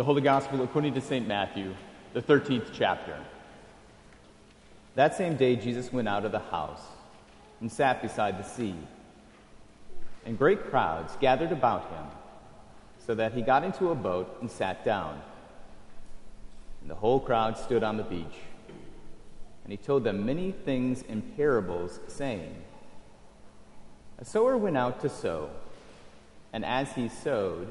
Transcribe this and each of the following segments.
The Holy Gospel according to St. Matthew, the 13th chapter. That same day, Jesus went out of the house and sat beside the sea. And great crowds gathered about him, so that he got into a boat and sat down. And the whole crowd stood on the beach. And he told them many things in parables, saying, A sower went out to sow, and as he sowed,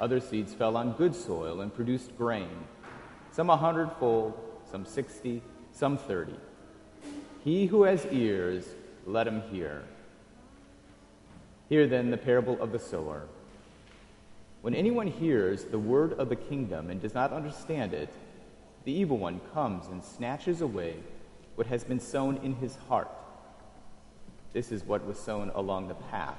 Other seeds fell on good soil and produced grain, some a hundredfold, some sixty, some thirty. He who has ears, let him hear. Hear then the parable of the sower. When anyone hears the word of the kingdom and does not understand it, the evil one comes and snatches away what has been sown in his heart. This is what was sown along the path.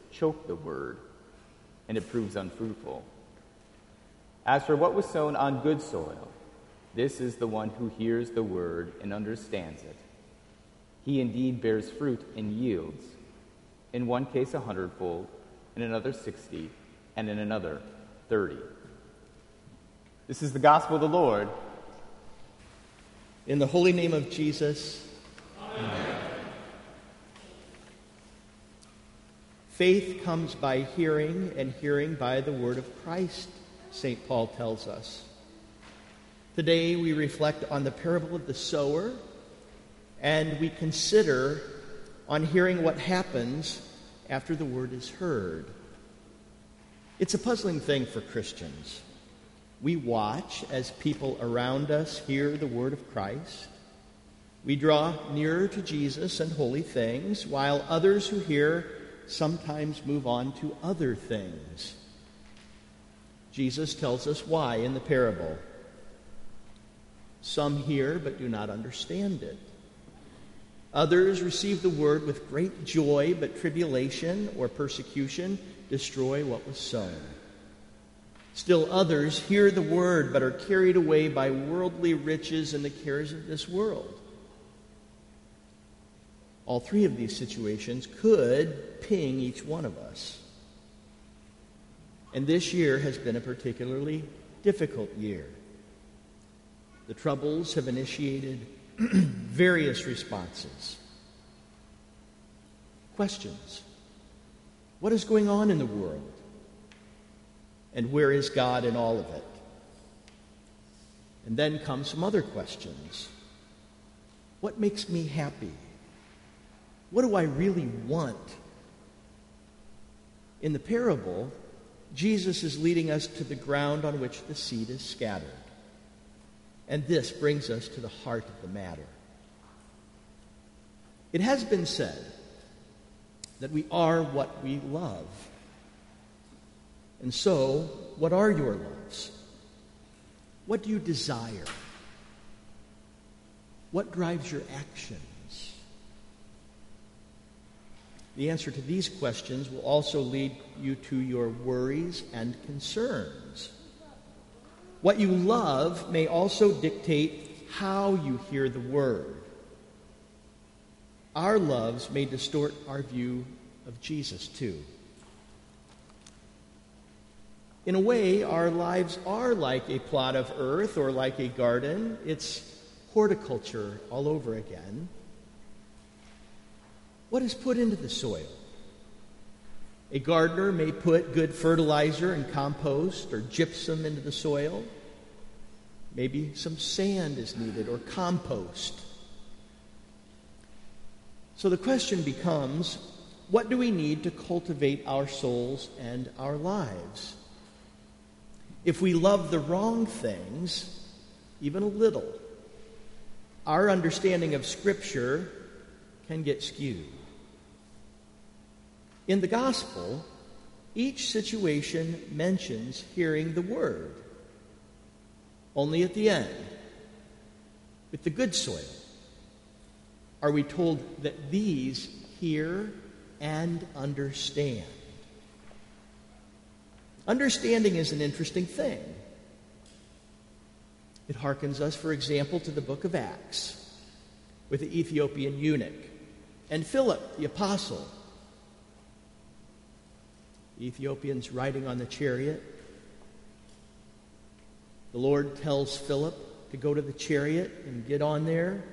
choke the word, and it proves unfruitful. As for what was sown on good soil, this is the one who hears the word and understands it. He indeed bears fruit and yields, in one case a hundredfold, in another sixty, and in another thirty. This is the gospel of the Lord. In the holy name of Jesus, Amen. Faith comes by hearing, and hearing by the word of Christ, St. Paul tells us. Today we reflect on the parable of the sower, and we consider on hearing what happens after the word is heard. It's a puzzling thing for Christians. We watch as people around us hear the word of Christ. We draw nearer to Jesus and holy things, while others who hear sometimes move on to other things. Jesus tells us why in the parable. Some hear but do not understand it. Others receive the word with great joy, but tribulation or persecution destroy what was sown. Still others hear the word but are carried away by worldly riches and the cares of this world. All three of these situations could ping each one of us. And this year has been a particularly difficult year. The troubles have initiated various responses. Questions What is going on in the world? And where is God in all of it? And then come some other questions What makes me happy? What do I really want? In the parable, Jesus is leading us to the ground on which the seed is scattered. And this brings us to the heart of the matter. It has been said that we are what we love. And so, what are your loves? What do you desire? What drives your action? The answer to these questions will also lead you to your worries and concerns. What you love may also dictate how you hear the word. Our loves may distort our view of Jesus, too. In a way, our lives are like a plot of earth or like a garden. It's horticulture all over again. What is put into the soil? A gardener may put good fertilizer and compost or gypsum into the soil. Maybe some sand is needed or compost. So the question becomes what do we need to cultivate our souls and our lives? If we love the wrong things, even a little, our understanding of Scripture can get skewed. In the Gospel, each situation mentions hearing the Word. Only at the end, with the good soil, are we told that these hear and understand. Understanding is an interesting thing. It harkens us, for example, to the book of Acts with the Ethiopian eunuch and Philip, the apostle. Ethiopian's riding on the chariot. The Lord tells Philip to go to the chariot and get on there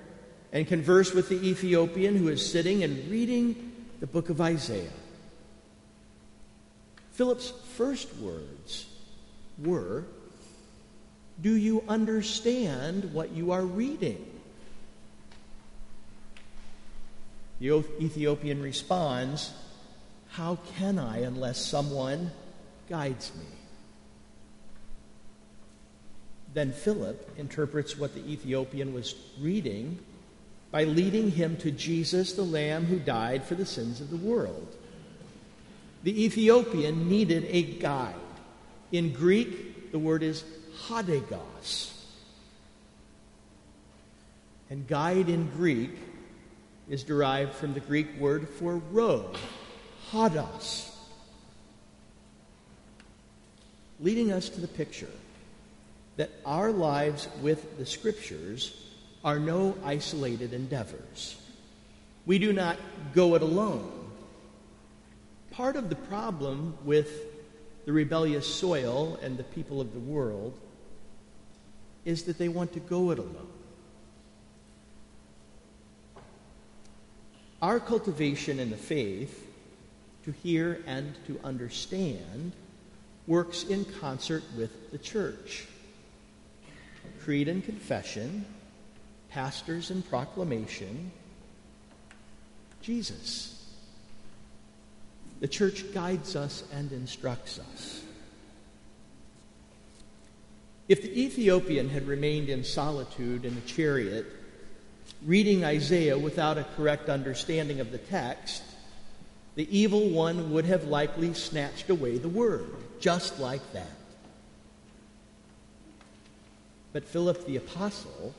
and converse with the Ethiopian who is sitting and reading the book of Isaiah. Philip's first words were, Do you understand what you are reading? The Ethiopian responds, How can I unless someone guides me? Then Philip interprets what the Ethiopian was reading by leading him to Jesus, the Lamb who died for the sins of the world. The Ethiopian needed a guide. In Greek, the word is hodegos. And guide in Greek is derived from the Greek word for road, hodos. Leading us to the picture that our lives with the Scriptures are no isolated endeavors. We do not go it alone. Part of the problem with the rebellious soil and the people of the world is that they want to go it alone. Our cultivation in the faith, to hear and to understand, works in concert with the church. Creed and confession pastors and proclamation, Jesus. The church guides us and instructs us. If the Ethiopian had remained in solitude in the chariot, reading Isaiah without a correct understanding of the text, the evil one would have likely snatched away the word, just like that. But Philip the Apostle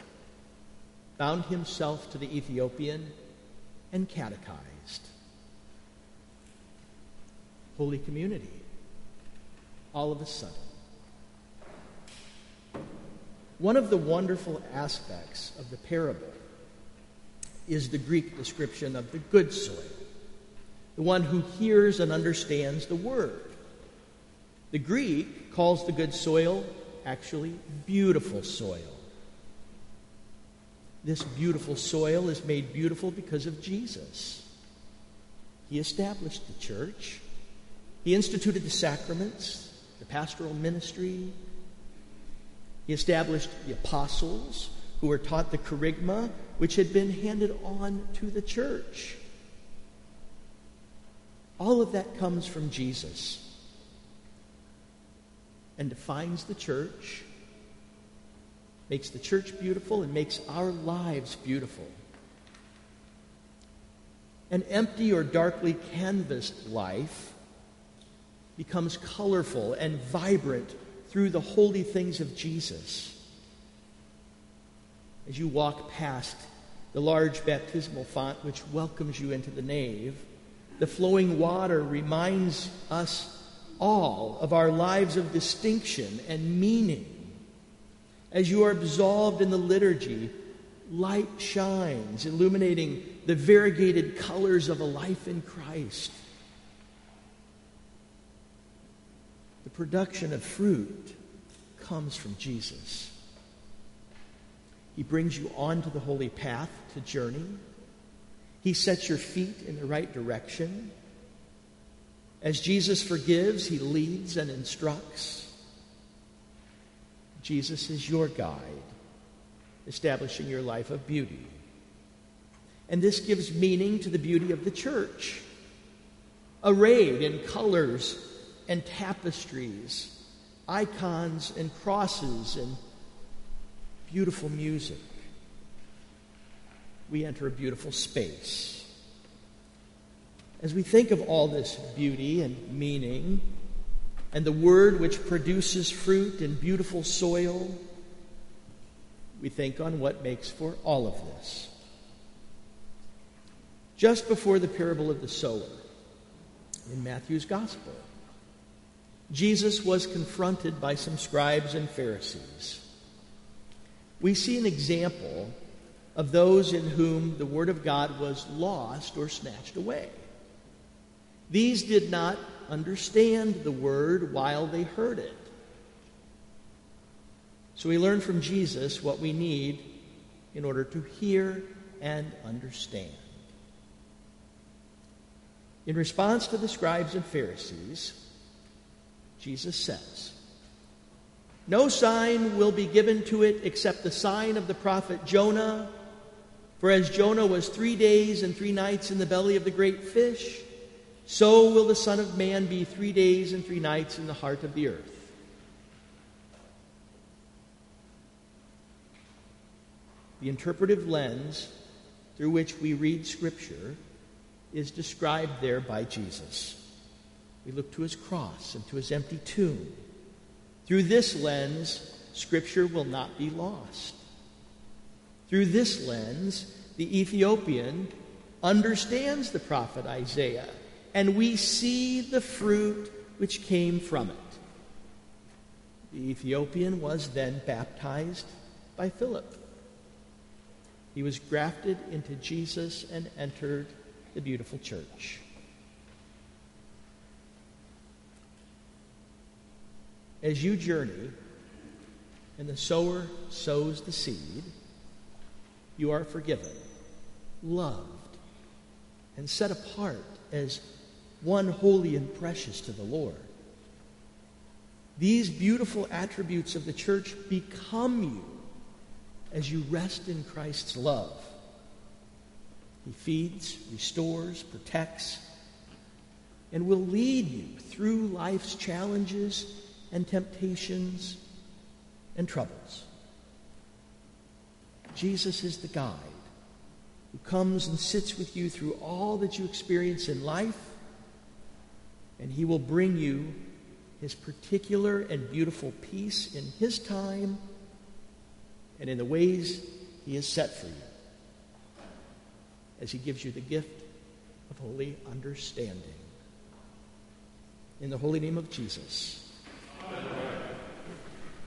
bound himself to the Ethiopian, and catechized. Holy community, all of a sudden. One of the wonderful aspects of the parable is the Greek description of the good soil, the one who hears and understands the word. The Greek calls the good soil actually beautiful soil. This beautiful soil is made beautiful because of Jesus. He established the church, He instituted the sacraments, the pastoral ministry, He established the apostles who were taught the kerygma, which had been handed on to the church. All of that comes from Jesus and defines the church makes the church beautiful, and makes our lives beautiful. An empty or darkly canvassed life becomes colorful and vibrant through the holy things of Jesus. As you walk past the large baptismal font which welcomes you into the nave, the flowing water reminds us all of our lives of distinction and meaning as you are absolved in the liturgy, light shines, illuminating the variegated colors of a life in Christ. The production of fruit comes from Jesus. He brings you onto the holy path to journey. He sets your feet in the right direction. As Jesus forgives, he leads and instructs. Jesus is your guide. establishing your life of beauty. And this gives meaning to the beauty of the church, arrayed in colors and tapestries, icons and crosses, and beautiful music. We enter a beautiful space. As we think of all this beauty and meaning, and the word which produces fruit in beautiful soil, we think on what makes for all of this. Just before the parable of the sower in Matthew's Gospel, Jesus was confronted by some scribes and Pharisees. We see an example of those in whom the Word of God was lost or snatched away. These did not understand the Word while they heard it. So we learn from Jesus what we need in order to hear and understand. In response to the scribes and Pharisees, Jesus says, No sign will be given to it except the sign of the prophet Jonah. For as Jonah was three days and three nights in the belly of the great fish, so will the Son of Man be three days and three nights in the heart of the earth. The interpretive lens through which we read Scripture is described there by Jesus. We look to his cross and to his empty tomb. Through this lens, Scripture will not be lost. Through this lens, the Ethiopian understands the prophet Isaiah, and we see the fruit which came from it. The Ethiopian was then baptized by Philip. He was grafted into Jesus and entered the beautiful church. As you journey and the sower sows the seed, you are forgiven, loved, and set apart as one holy and precious to the Lord. These beautiful attributes of the church become you as you rest in Christ's love. He feeds, restores, protects, and will lead you through life's challenges and temptations and troubles. Jesus is the guide who comes and sits with you through all that you experience in life, and he will bring you his particular and beautiful peace in his time and in the ways He has set for you as He gives you the gift of holy understanding. In the holy name of Jesus.